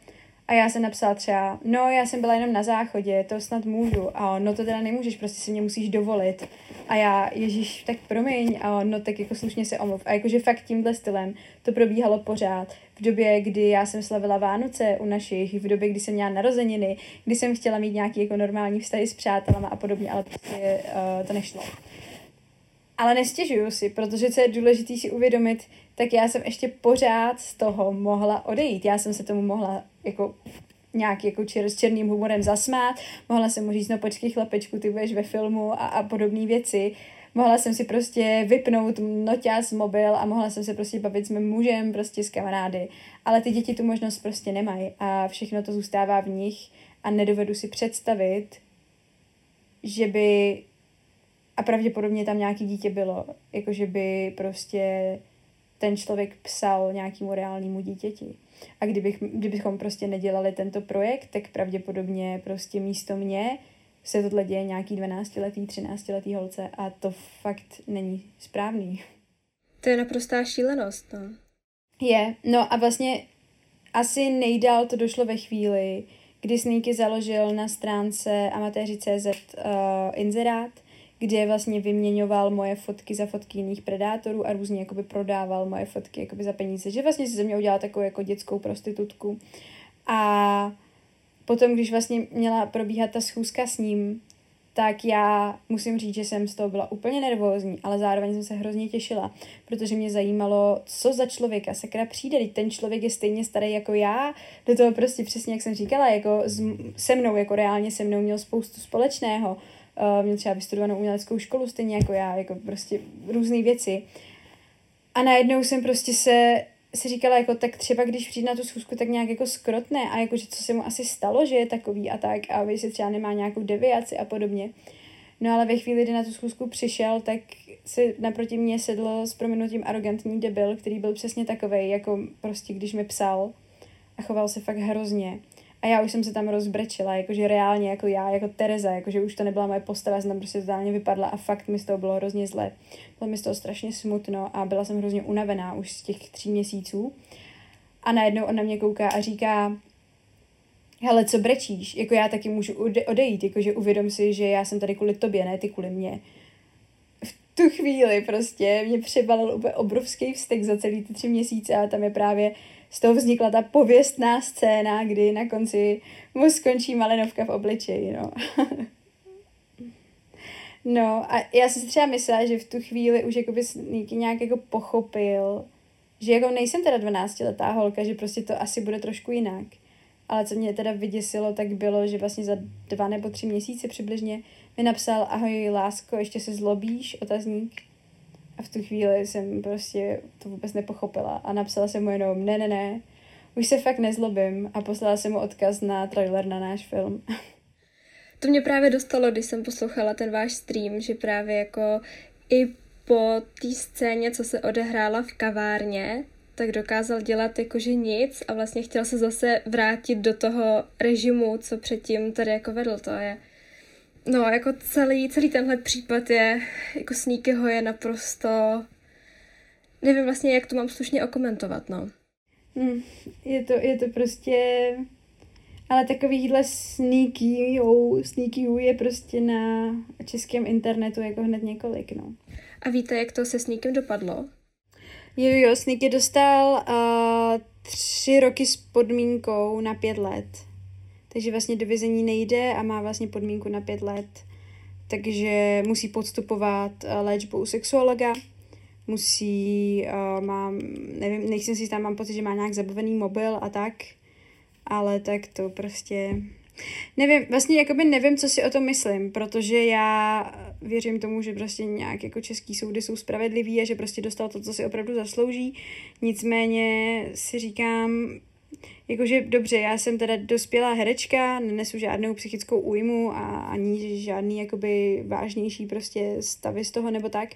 A já jsem napsala třeba, no já jsem byla jenom na záchodě, to snad můžu. A on, no to teda nemůžeš, prostě si mě musíš dovolit. A já, ježíš, tak promiň. A on, no tak jako slušně se omluv. A jakože fakt tímhle stylem to probíhalo pořád. V době, kdy já jsem slavila Vánoce u našich, v době, kdy jsem měla narozeniny, kdy jsem chtěla mít nějaký jako normální vztahy s přátelama a podobně, ale prostě uh, to nešlo. Ale nestěžuju si, protože co je důležité si uvědomit, tak já jsem ještě pořád z toho mohla odejít. Já jsem se tomu mohla jako nějak jako čer, s černým humorem zasmát, mohla jsem mu říct, no počkej chlapečku, ty budeš ve filmu a, a podobné věci. Mohla jsem si prostě vypnout noťaz mobil a mohla jsem se prostě bavit s mým mužem, prostě s kamarády. Ale ty děti tu možnost prostě nemají a všechno to zůstává v nich a nedovedu si představit, že by a pravděpodobně tam nějaký dítě bylo, jakože by prostě ten člověk psal nějakému reálnému dítěti. A kdybych, kdybychom prostě nedělali tento projekt, tak pravděpodobně prostě místo mě se tohle děje nějaký 12-letý, 13-letý holce a to fakt není správný. To je naprostá šílenost, no. Je, no a vlastně asi nejdál to došlo ve chvíli, kdy Sneaky založil na stránce amatéři.cz uh, inzerát, kde vlastně vyměňoval moje fotky za fotky jiných predátorů a různě jakoby prodával moje fotky jakoby za peníze, že vlastně si ze mě udělal takovou jako dětskou prostitutku. A potom, když vlastně měla probíhat ta schůzka s ním, tak já musím říct, že jsem z toho byla úplně nervózní, ale zároveň jsem se hrozně těšila, protože mě zajímalo, co za člověka sakra přijde, teď ten člověk je stejně starý jako já, do toho prostě přesně, jak jsem říkala, jako se mnou, jako reálně se mnou měl spoustu společného, uh, měl třeba vystudovanou uměleckou školu, stejně jako já, jako prostě různé věci. A najednou jsem prostě se, se říkala, jako tak třeba když přijde na tu schůzku, tak nějak jako skrotné a jako, že co se mu asi stalo, že je takový a tak a si třeba nemá nějakou deviaci a podobně. No ale ve chvíli, kdy na tu schůzku přišel, tak si naproti mě sedl s proměnutím arrogantní debil, který byl přesně takový, jako prostě když mi psal a choval se fakt hrozně. A já už jsem se tam rozbrečila, jakože reálně jako já, jako Tereza, jakože už to nebyla moje postava, jsem tam prostě totálně vypadla a fakt mi z toho bylo hrozně zle. Bylo mi z toho strašně smutno a byla jsem hrozně unavená už z těch tří měsíců. A najednou on na mě kouká a říká, hele, co brečíš? Jako já taky můžu odejít, jakože uvědom si, že já jsem tady kvůli tobě, ne ty kvůli mě. V tu chvíli prostě mě přebalil úplně obrovský vztek za celý ty tři měsíce a tam je právě z toho vznikla ta pověstná scéna, kdy na konci mu skončí malinovka v obličeji, no. no a já jsem si třeba myslela, že v tu chvíli už jakoby nějak jako pochopil, že jako nejsem teda 12 letá holka, že prostě to asi bude trošku jinak. Ale co mě teda vyděsilo, tak bylo, že vlastně za dva nebo tři měsíce přibližně mi napsal ahoj lásko, ještě se zlobíš, otazník. V tu chvíli jsem prostě to vůbec nepochopila a napsala jsem mu jenom ne, ne, ne, už se fakt nezlobím a poslala jsem mu odkaz na trailer na náš film. To mě právě dostalo, když jsem poslouchala ten váš stream, že právě jako i po té scéně, co se odehrála v kavárně, tak dokázal dělat jakože nic a vlastně chtěl se zase vrátit do toho režimu, co předtím tady jako vedl. To je No, jako celý, celý tenhle případ je, jako Sneakyho je naprosto, nevím vlastně, jak to mám slušně okomentovat, no. Hmm, je, to, je to prostě, ale takovýhle sneaky, oh, sneaky je prostě na českém internetu jako hned několik, no. A víte, jak to se Sneakem dopadlo? Jo, jo, Sneaky dostal uh, tři roky s podmínkou na pět let takže vlastně do vězení nejde a má vlastně podmínku na pět let. Takže musí podstupovat eh, léčbu u sexuologa, musí, uh, mám, nevím, nejsem si tam, mám pocit, že má nějak zabavený mobil a tak, ale tak to prostě, nevím, vlastně jakoby nevím, co si o tom myslím, protože já věřím tomu, že prostě nějak jako český soudy jsou spravedlivý a že prostě dostal to, co si opravdu zaslouží, nicméně si říkám, jakože dobře, já jsem teda dospělá herečka, nenesu žádnou psychickou újmu a ani žádný jakoby vážnější prostě stavy z toho nebo tak,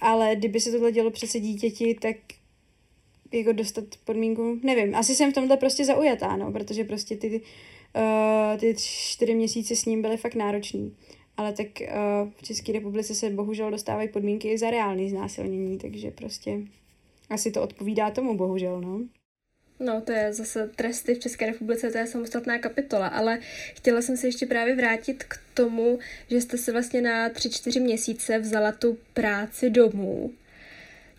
ale kdyby se tohle dělo přece dítěti, tak jako dostat podmínku, nevím, asi jsem v tomhle prostě zaujatá, no, protože prostě ty, uh, ty čtyři měsíce s ním byly fakt náročný. Ale tak uh, v České republice se bohužel dostávají podmínky i za reálný znásilnění, takže prostě asi to odpovídá tomu, bohužel, no. No, to je zase tresty v České republice, to je samostatná kapitola, ale chtěla jsem se ještě právě vrátit k tomu, že jste se vlastně na tři čtyři měsíce vzala tu práci domů,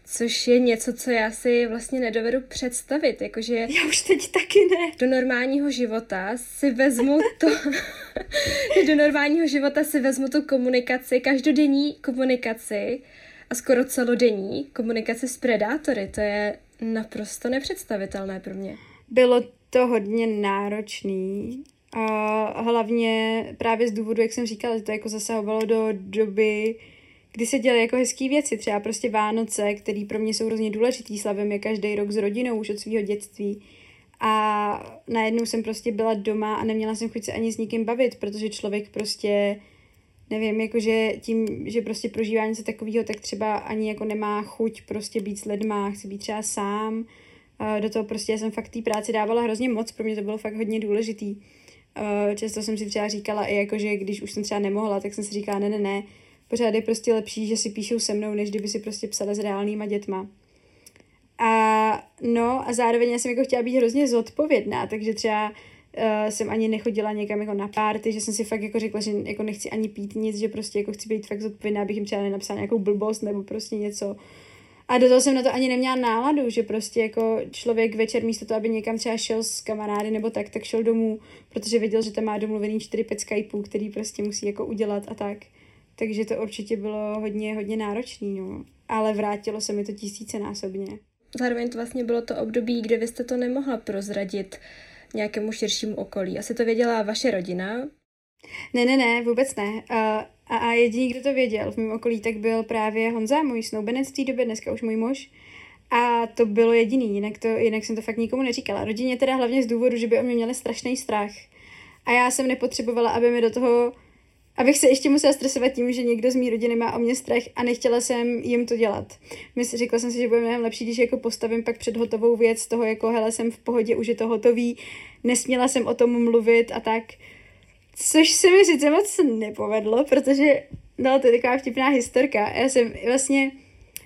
což je něco, co já si vlastně nedovedu představit, jakože... Já už teď taky ne. Do normálního života si vezmu to... do normálního života si vezmu tu komunikaci, každodenní komunikaci a skoro celodenní komunikaci s predátory, to je naprosto nepředstavitelné pro mě. Bylo to hodně náročný, a hlavně právě z důvodu, jak jsem říkala, že to jako zasahovalo do doby, kdy se dělaly jako hezké věci, třeba prostě Vánoce, které pro mě jsou hrozně důležitý, slavím je každý rok s rodinou už od svého dětství. A najednou jsem prostě byla doma a neměla jsem chuť se ani s nikým bavit, protože člověk prostě nevím, jakože tím, že prostě prožívá něco takového, tak třeba ani jako nemá chuť prostě být s lidma, chci být třeba sám. Do toho prostě já jsem fakt té práci dávala hrozně moc, pro mě to bylo fakt hodně důležitý. Často jsem si třeba říkala i jako, že když už jsem třeba nemohla, tak jsem si říkala, ne, ne, ne, pořád je prostě lepší, že si píšou se mnou, než kdyby si prostě psala s reálnýma dětma. A no a zároveň já jsem jako chtěla být hrozně zodpovědná, takže třeba uh, jsem ani nechodila někam jako na párty, že jsem si fakt jako řekla, že jako nechci ani pít nic, že prostě jako chci být fakt zodpovědná, abych jim třeba nenapsala nějakou blbost nebo prostě něco. A do toho jsem na to ani neměla náladu, že prostě jako člověk večer místo toho, aby někam třeba šel s kamarády nebo tak, tak šel domů, protože věděl, že tam má domluvený čtyři pět Skypeů, který prostě musí jako udělat a tak. Takže to určitě bylo hodně, hodně náročný, no. Ale vrátilo se mi to tisícenásobně. Zároveň to vlastně bylo to období, kde vy jste to nemohla prozradit nějakému širšímu okolí. Asi to věděla vaše rodina? Ne, ne, ne, vůbec ne. A, a, a jediný, kdo to věděl v mém okolí, tak byl právě Honza, můj snoubenec v té době, dneska už můj muž. A to bylo jediný, jinak, to, jinak jsem to fakt nikomu neříkala. Rodině teda hlavně z důvodu, že by o mě měli strašný strach. A já jsem nepotřebovala, aby mi do toho abych se ještě musela stresovat tím, že někdo z mý rodiny má o mě strach a nechtěla jsem jim to dělat. Mysl, řekla jsem si, že bude mnohem lepší, když jako postavím pak před hotovou věc toho, jako hele, jsem v pohodě, už je to hotový, nesměla jsem o tom mluvit a tak. Což se mi sice moc nepovedlo, protože, no to je taková vtipná historka. Já jsem vlastně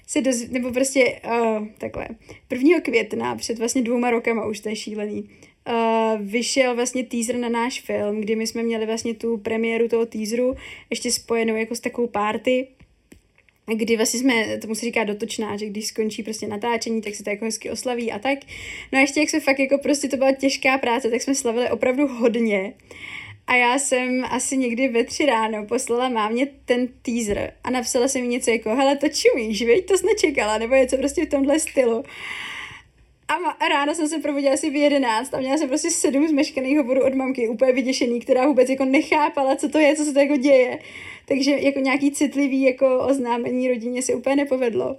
se doz... nebo prostě uh, takhle. 1. května, před vlastně dvouma rokama už to je šílený, uh, vyšel vlastně teaser na náš film, kdy my jsme měli vlastně tu premiéru toho teaseru ještě spojenou jako s takovou party, kdy vlastně jsme, tomu se říká dotočná, že když skončí prostě natáčení, tak se to jako hezky oslaví a tak. No a ještě jak jsme fakt jako prostě to byla těžká práce, tak jsme slavili opravdu hodně. A já jsem asi někdy ve tři ráno poslala mámě ten teaser a napsala jsem mi něco jako, hele, to čumíš, veď, to jsi nečekala, nebo něco prostě v tomhle stylu. A ráno jsem se probudila asi v jedenáct a měla jsem prostě sedm zmeškaných hovorů od mamky, úplně vyděšený, která vůbec jako nechápala, co to je, co se to jako děje. Takže jako nějaký citlivý jako oznámení rodině se úplně nepovedlo.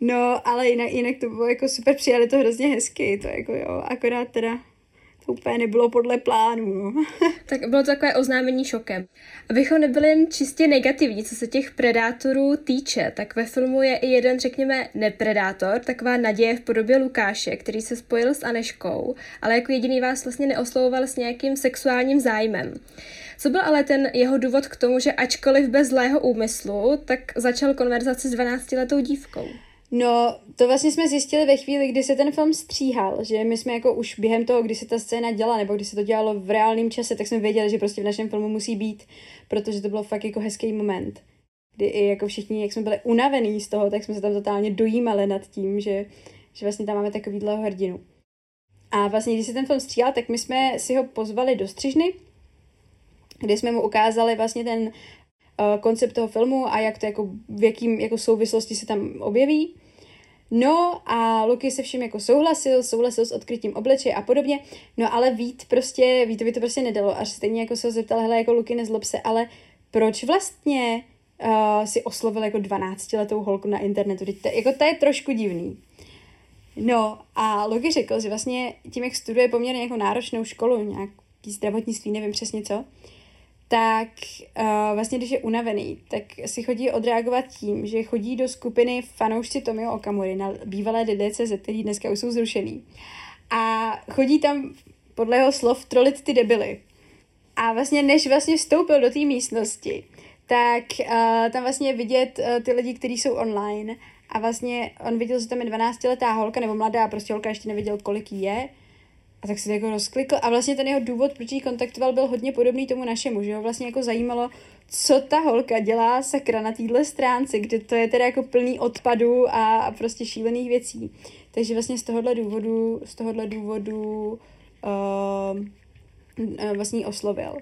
No, ale jinak, jinak to bylo jako super, přijali to hrozně hezky, to jako jo, akorát teda to úplně nebylo podle plánu. No. tak bylo to takové oznámení šokem. Abychom nebyli jen čistě negativní, co se těch predátorů týče, tak ve filmu je i jeden, řekněme, nepredátor, taková naděje v podobě Lukáše, který se spojil s Aneškou, ale jako jediný vás vlastně neoslovoval s nějakým sexuálním zájmem. Co byl ale ten jeho důvod k tomu, že ačkoliv bez zlého úmyslu, tak začal konverzaci s 12-letou dívkou? No, to vlastně jsme zjistili ve chvíli, kdy se ten film stříhal, že my jsme jako už během toho, kdy se ta scéna dělala, nebo kdy se to dělalo v reálném čase, tak jsme věděli, že prostě v našem filmu musí být, protože to bylo fakt jako hezký moment. Kdy i jako všichni, jak jsme byli unavení z toho, tak jsme se tam totálně dojímali nad tím, že, že vlastně tam máme takovýhle hrdinu. A vlastně, když se ten film stříhal, tak my jsme si ho pozvali do střižny, kde jsme mu ukázali vlastně ten uh, koncept toho filmu a jak to jako, v jakým jako souvislosti se tam objeví. No a Luky se vším jako souhlasil, souhlasil s odkrytím obličeje a podobně, no ale Vít prostě, Vítovi to prostě nedalo, až stejně jako se ho zeptal, hele jako Luky nezlob se, ale proč vlastně uh, si oslovil jako 12-letou holku na internetu, to, jako to je trošku divný. No a Luky řekl, že vlastně tím, jak studuje poměrně jako náročnou školu, nějaký zdravotnictví, nevím přesně co, tak uh, vlastně, když je unavený, tak si chodí odreagovat tím, že chodí do skupiny fanoušci Tomio Okamury na bývalé DDCZ, který dneska už jsou zrušený. A chodí tam podle jeho slov trolit ty debily. A vlastně než vlastně vstoupil do té místnosti, tak uh, tam vlastně vidět uh, ty lidi, kteří jsou online a vlastně on viděl, že tam je 12-letá holka nebo mladá, prostě holka ještě neviděl, kolik je a tak se to jako rozklikl a vlastně ten jeho důvod, proč ji kontaktoval, byl hodně podobný tomu našemu, že ho vlastně jako zajímalo, co ta holka dělá sakra na téhle stránce, kde to je teda jako plný odpadu a, prostě šílených věcí. Takže vlastně z tohohle důvodu, z tohohle důvodu uh, vlastně oslovil.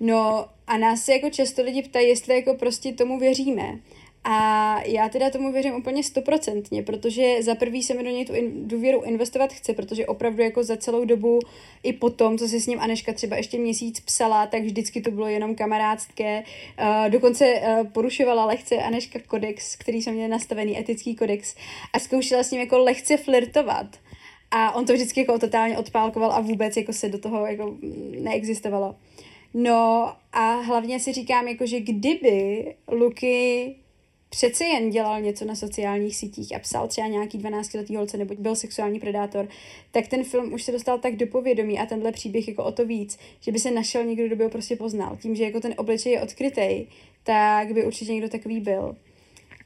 No a nás se jako často lidi ptají, jestli jako prostě tomu věříme. A já teda tomu věřím úplně stoprocentně, protože za prvý se mi do něj tu in, důvěru investovat chce, protože opravdu jako za celou dobu i potom, co si s ním Aneška třeba ještě měsíc psala, tak vždycky to bylo jenom kamarádské. Uh, dokonce uh, porušovala lehce Aneška kodex, který jsem měl nastavený, etický kodex a zkoušela s ním jako lehce flirtovat. A on to vždycky jako totálně odpálkoval a vůbec jako se do toho jako neexistovalo. No a hlavně si říkám, jako, že kdyby Luky přece jen dělal něco na sociálních sítích a psal třeba nějaký 12-letý holce nebo byl sexuální predátor, tak ten film už se dostal tak do povědomí a tenhle příběh jako o to víc, že by se našel někdo, kdo by ho prostě poznal. Tím, že jako ten obličej je odkrytej, tak by určitě někdo takový byl.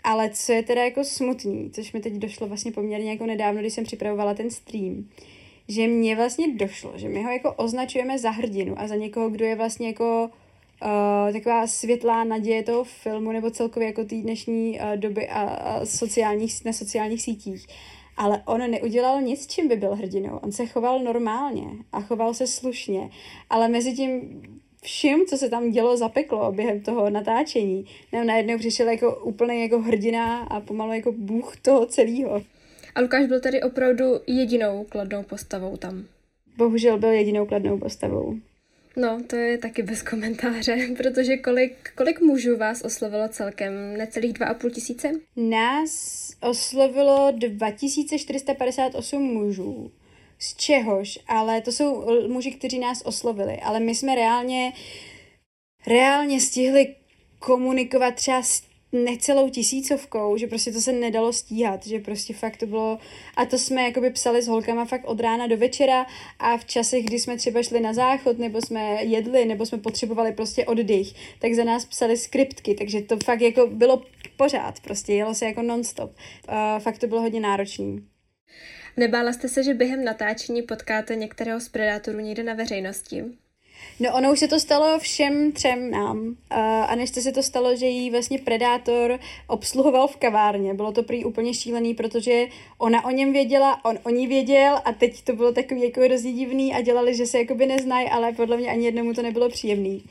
Ale co je teda jako smutný, což mi teď došlo vlastně poměrně jako nedávno, když jsem připravovala ten stream, že mně vlastně došlo, že my ho jako označujeme za hrdinu a za někoho, kdo je vlastně jako uh, taková světlá naděje toho filmu nebo celkově jako té dnešní uh, doby a, a sociálních, na sociálních sítích. Ale on neudělal nic, čím by byl hrdinou. On se choval normálně a choval se slušně. Ale mezi tím vším, co se tam dělo, zapeklo během toho natáčení, nám najednou přišel jako úplný jako hrdina a pomalu jako bůh toho celého. A Lukáš byl tady opravdu jedinou kladnou postavou tam. Bohužel byl jedinou kladnou postavou. No, to je taky bez komentáře, protože kolik, kolik mužů vás oslovilo celkem? Necelých dva a půl tisíce? Nás oslovilo 2458 mužů, z čehož, ale to jsou muži, kteří nás oslovili, ale my jsme reálně reálně stihli komunikovat třeba s necelou tisícovkou, že prostě to se nedalo stíhat, že prostě fakt to bylo, a to jsme jakoby psali s holkama fakt od rána do večera a v časech, kdy jsme třeba šli na záchod, nebo jsme jedli, nebo jsme potřebovali prostě oddych, tak za nás psali skriptky, takže to fakt jako bylo pořád, prostě jelo se jako nonstop. Uh, fakt to bylo hodně náročný. Nebála jste se, že během natáčení potkáte některého z predátorů někde na veřejnosti? No ono už se to stalo všem třem nám. Uh, a než se to stalo, že jí vlastně Predátor obsluhoval v kavárně. Bylo to prý úplně šílený, protože ona o něm věděla, on o ní věděl a teď to bylo takový jako hrozně divný a dělali, že se jakoby neznají, ale podle mě ani jednomu to nebylo příjemný.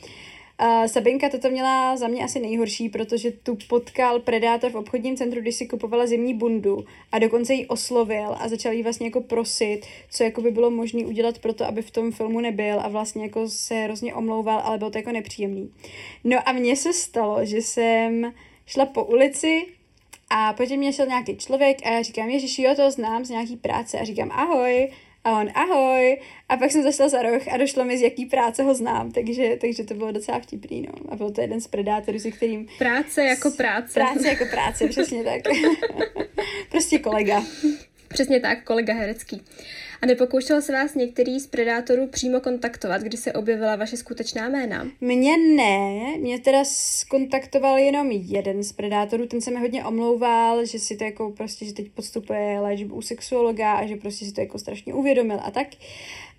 Sabinka toto měla za mě asi nejhorší, protože tu potkal predátor v obchodním centru, když si kupovala zimní bundu a dokonce ji oslovil a začal jí vlastně jako prosit, co jako by bylo možné udělat pro to, aby v tom filmu nebyl a vlastně jako se hrozně omlouval, ale bylo to jako nepříjemný. No a mně se stalo, že jsem šla po ulici a potom mě šel nějaký člověk a já říkám, ježiš, jo, to znám z nějaký práce a říkám ahoj a on ahoj. A pak jsem zašla za roh a došlo mi, z jaký práce ho znám, takže, takže to bylo docela vtipný, no. A byl to jeden z predátorů, se kterým... Práce jako práce. Práce jako práce, přesně tak. prostě kolega. Přesně tak, kolega herecký. A nepokoušel se vás některý z predátorů přímo kontaktovat, kdy se objevila vaše skutečná jména? Mně ne, mě teda skontaktoval jenom jeden z predátorů, ten se mi hodně omlouval, že si to jako prostě, že teď podstupuje léčbu u sexuologa a že prostě si to jako strašně uvědomil a tak.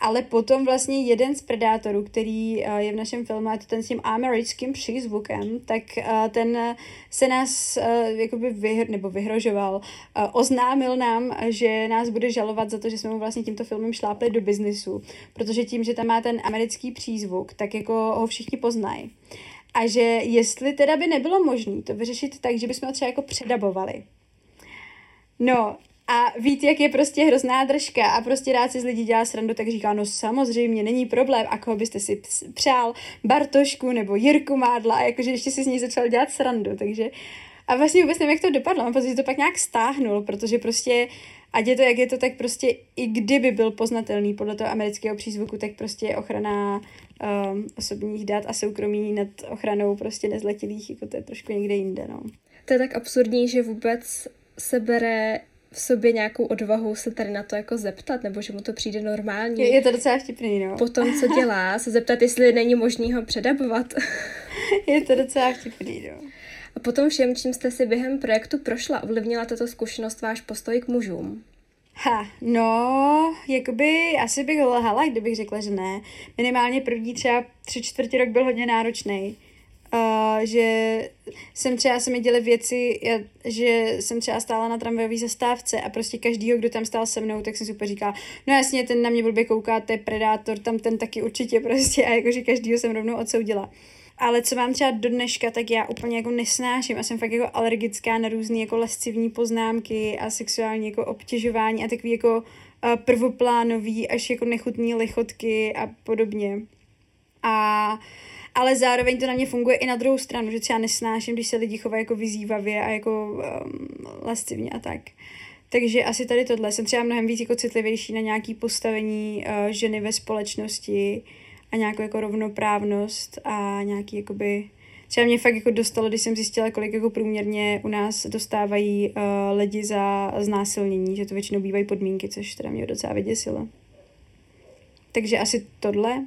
Ale potom vlastně jeden z predátorů, který uh, je v našem filmu, a to ten s tím americkým přízvukem, tak uh, ten se nás uh, jakoby vyhr, nebo vyhrožoval, oznámil nám, že nás bude žalovat za to, že jsme mu vlastně tímto filmem šlápli do biznisu, protože tím, že tam má ten americký přízvuk, tak jako ho všichni poznají. A že jestli teda by nebylo možné to vyřešit tak, že bychom ho třeba jako předabovali. No, a víte, jak je prostě hrozná držka a prostě rád si z lidí dělá srandu, tak říká, no samozřejmě, není problém, a koho byste si přál, Bartošku nebo Jirku Mádla, a jakože ještě si z ní začal dělat srandu, takže a vlastně vůbec nevím, jak to dopadlo, protože to pak nějak stáhnul, protože prostě ať je to, jak je to, tak prostě i kdyby byl poznatelný podle toho amerického přízvuku, tak prostě ochrana um, osobních dat a soukromí nad ochranou prostě nezletilých, jako to je trošku někde jinde, no. To je tak absurdní, že vůbec se bere v sobě nějakou odvahu se tady na to jako zeptat, nebo že mu to přijde normální. Je, je to docela vtipný, no. Po tom, co dělá, se zeptat, jestli není možný ho předabovat. je to docela vtipný, no. Potom všem, čím jste si během projektu prošla, ovlivnila tato zkušenost váš postoj k mužům? Ha, no, jakoby asi bych lhala, kdybych řekla, že ne. Minimálně první třeba tři čtvrtě rok byl hodně náročný Uh, že jsem třeba se mi děly věci, já, že jsem třeba stála na tramvajové zastávce a prostě každýho, kdo tam stál se mnou, tak jsem úplně říkala, no jasně, ten na mě blbě kouká, to je predátor, tam ten taky určitě prostě a jakože každýho jsem rovnou odsoudila. Ale co mám třeba do dneška, tak já úplně jako nesnáším a jsem fakt jako alergická na různé jako lascivní poznámky a sexuální jako obtěžování a takový jako uh, prvoplánový až jako nechutný lichotky a podobně. A uh, ale zároveň to na mě funguje i na druhou stranu, že třeba nesnáším, když se lidi chovají jako vyzývavě a jako um, lascivně a tak. Takže asi tady tohle. Jsem třeba mnohem víc jako citlivější na nějaké postavení uh, ženy ve společnosti a nějakou jako rovnoprávnost a nějaký jakoby třeba mě fakt jako dostalo, když jsem zjistila, kolik jako průměrně u nás dostávají uh, lidi za znásilnění, že to většinou bývají podmínky, což teda mě docela vyděsilo. Takže asi tohle.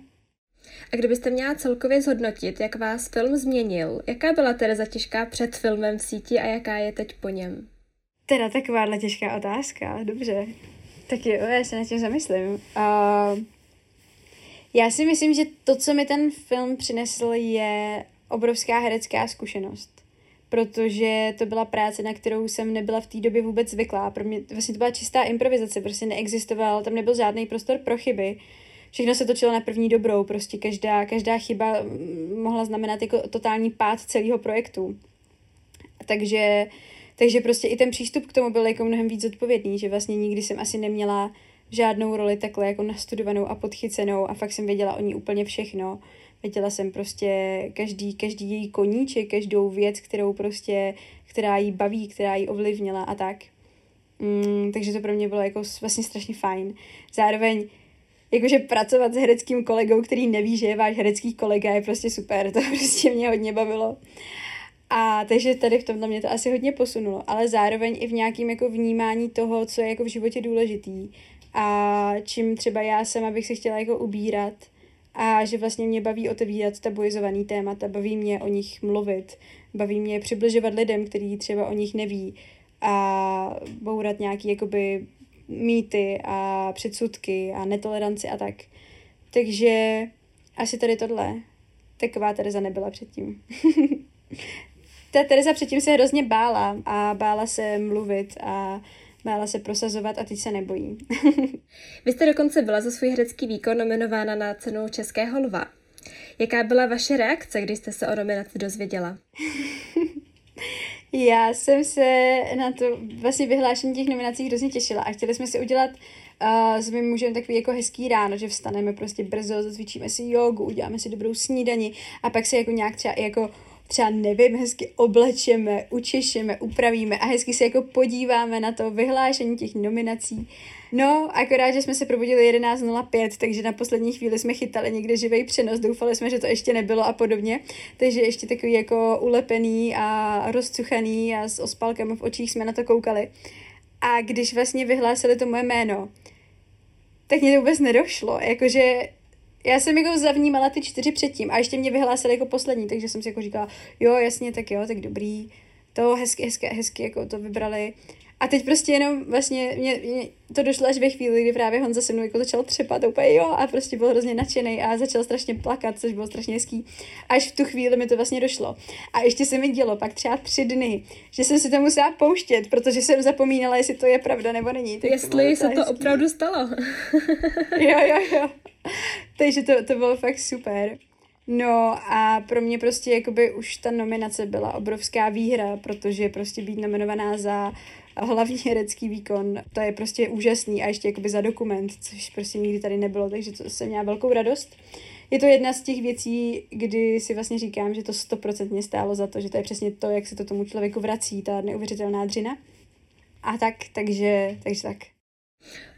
A kdybyste měla celkově zhodnotit, jak vás film změnil, jaká byla Tereza těžká před filmem v síti a jaká je teď po něm? Teda takováhle těžká otázka, dobře. Tak jo, já se na tím zamyslím. Uh, já si myslím, že to, co mi ten film přinesl, je obrovská herecká zkušenost. Protože to byla práce, na kterou jsem nebyla v té době vůbec zvyklá. Pro mě vlastně to byla čistá improvizace, prostě neexistoval, tam nebyl žádný prostor pro chyby všechno se točilo na první dobrou, prostě každá, každá chyba mohla znamenat jako totální pád celého projektu. Takže, takže prostě i ten přístup k tomu byl jako mnohem víc odpovědný, že vlastně nikdy jsem asi neměla žádnou roli takhle jako nastudovanou a podchycenou a fakt jsem věděla o ní úplně všechno. Věděla jsem prostě každý, každý její koníček, každou věc, kterou prostě, která jí baví, která jí ovlivnila a tak. Mm, takže to pro mě bylo jako vlastně strašně fajn. Zároveň jakože pracovat s hereckým kolegou, který neví, že je váš herecký kolega, je prostě super, to prostě mě hodně bavilo. A takže tady v tomhle mě to asi hodně posunulo, ale zároveň i v nějakém jako vnímání toho, co je jako v životě důležitý a čím třeba já sama bych se chtěla jako ubírat a že vlastně mě baví otevírat tabuizovaný témata, baví mě o nich mluvit, baví mě přibližovat lidem, kteří třeba o nich neví a bourat nějaký jakoby mýty a předsudky a netoleranci a tak. Takže asi tady tohle. Taková Tereza nebyla předtím. Ta Tereza předtím se hrozně bála a bála se mluvit a bála se prosazovat a teď se nebojí. Vy jste dokonce byla za svůj herecký výkon nominována na cenu Českého lva. Jaká byla vaše reakce, když jste se o nominaci dozvěděla? Já jsem se na to vlastně vyhlášení těch nominací hrozně těšila a chtěli jsme si udělat uh, s mým mužem takový jako hezký ráno, že vstaneme prostě brzo, zacvičíme si jogu, uděláme si dobrou snídani a pak se jako nějak třeba jako třeba nevím, hezky oblečeme, učešeme, upravíme a hezky se jako podíváme na to vyhlášení těch nominací. No, akorát, že jsme se probudili 11.05, takže na poslední chvíli jsme chytali někde živý přenos, doufali jsme, že to ještě nebylo a podobně, takže ještě takový jako ulepený a rozcuchaný a s ospalkami v očích jsme na to koukali. A když vlastně vyhlásili to moje jméno, tak mě to vůbec nedošlo, jakože já jsem jako zavnímala ty čtyři předtím a ještě mě vyhlásili jako poslední, takže jsem si jako říkala, jo, jasně, tak jo, tak dobrý, to hezky, hezky, hezky jako to vybrali. A teď prostě jenom vlastně mě, mě to došlo až ve chvíli, kdy právě Honza se mnou jako začal třepat úplně jo a prostě byl hrozně nadšený a začal strašně plakat, což bylo strašně hezký. Až v tu chvíli mi to vlastně došlo. A ještě se mi dělo pak třeba tři dny, že jsem si to musela pouštět, protože jsem zapomínala, jestli to je pravda nebo není. Tak jestli to se to hezký. opravdu stalo. jo, jo, jo. Takže to, to bylo fakt super. No a pro mě prostě jakoby už ta nominace byla obrovská výhra, protože prostě být nominovaná za hlavní herecký výkon, to je prostě úžasný a ještě jakoby za dokument, což prostě nikdy tady nebylo, takže to jsem měla velkou radost. Je to jedna z těch věcí, kdy si vlastně říkám, že to stoprocentně stálo za to, že to je přesně to, jak se to tomu člověku vrací, ta neuvěřitelná dřina. A tak, takže, takže tak.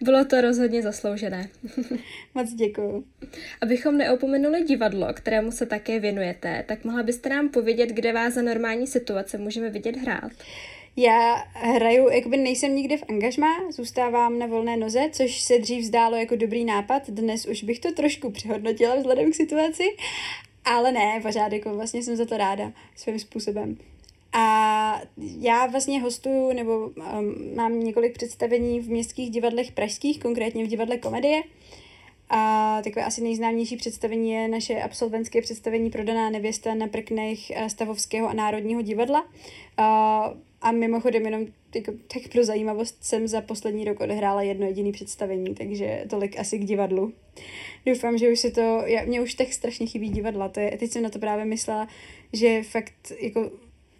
Bylo to rozhodně zasloužené. Moc děkuju. Abychom neopomenuli divadlo, kterému se také věnujete, tak mohla byste nám povědět, kde vás za normální situace můžeme vidět hrát? Já hraju, jakoby nejsem nikde v angažmá, zůstávám na volné noze, což se dřív zdálo jako dobrý nápad, dnes už bych to trošku přehodnotila vzhledem k situaci, ale ne, pořád jako vlastně jsem za to ráda svým způsobem. A já vlastně hostuju, nebo um, mám několik představení v městských divadlech pražských, konkrétně v divadle Komedie. A takové asi nejznámější představení je naše absolventské představení Prodaná nevěsta na prknech eh, Stavovského a Národního divadla. A, a mimochodem jenom jako, tak pro zajímavost jsem za poslední rok odehrála jedno jediné představení, takže tolik asi k divadlu. Doufám, že už se to, já, mě už tak strašně chybí divadla, to je, teď jsem na to právě myslela, že fakt jako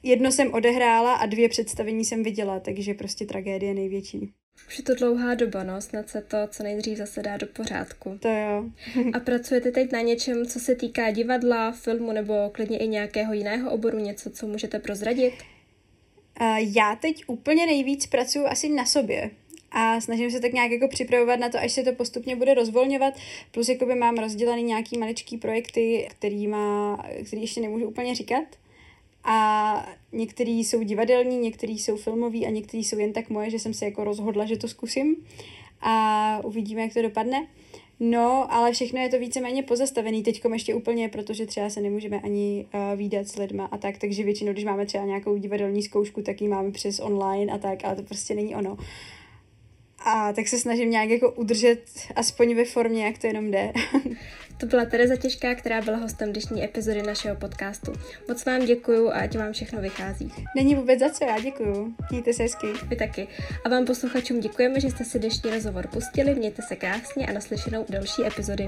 jedno jsem odehrála a dvě představení jsem viděla, takže prostě tragédie největší. Už je to dlouhá doba, no, snad se to co nejdřív zase dá do pořádku. To jo. a pracujete teď na něčem, co se týká divadla, filmu nebo klidně i nějakého jiného oboru, něco, co můžete prozradit? Já teď úplně nejvíc pracuji asi na sobě a snažím se tak nějak jako připravovat na to, až se to postupně bude rozvolňovat, plus jakoby mám rozdělený nějaký maličký projekty, který, má, který ještě nemůžu úplně říkat, a některý jsou divadelní, některý jsou filmový a některý jsou jen tak moje, že jsem se jako rozhodla, že to zkusím a uvidíme, jak to dopadne. No, ale všechno je to víceméně pozastavený teďkom ještě úplně, protože třeba se nemůžeme ani uh, výdat s lidma a tak, takže většinou, když máme třeba nějakou divadelní zkoušku, tak ji máme přes online a tak, ale to prostě není ono. A tak se snažím nějak jako udržet aspoň ve formě, jak to jenom jde. To byla Tereza Těžká, která byla hostem dnešní epizody našeho podcastu. Moc vám děkuju a ať vám všechno vychází. Není vůbec za co, já děkuju. Mějte se hezky. Vy taky. A vám posluchačům děkujeme, že jste si dnešní rozhovor pustili. Mějte se krásně a naslyšenou další epizody.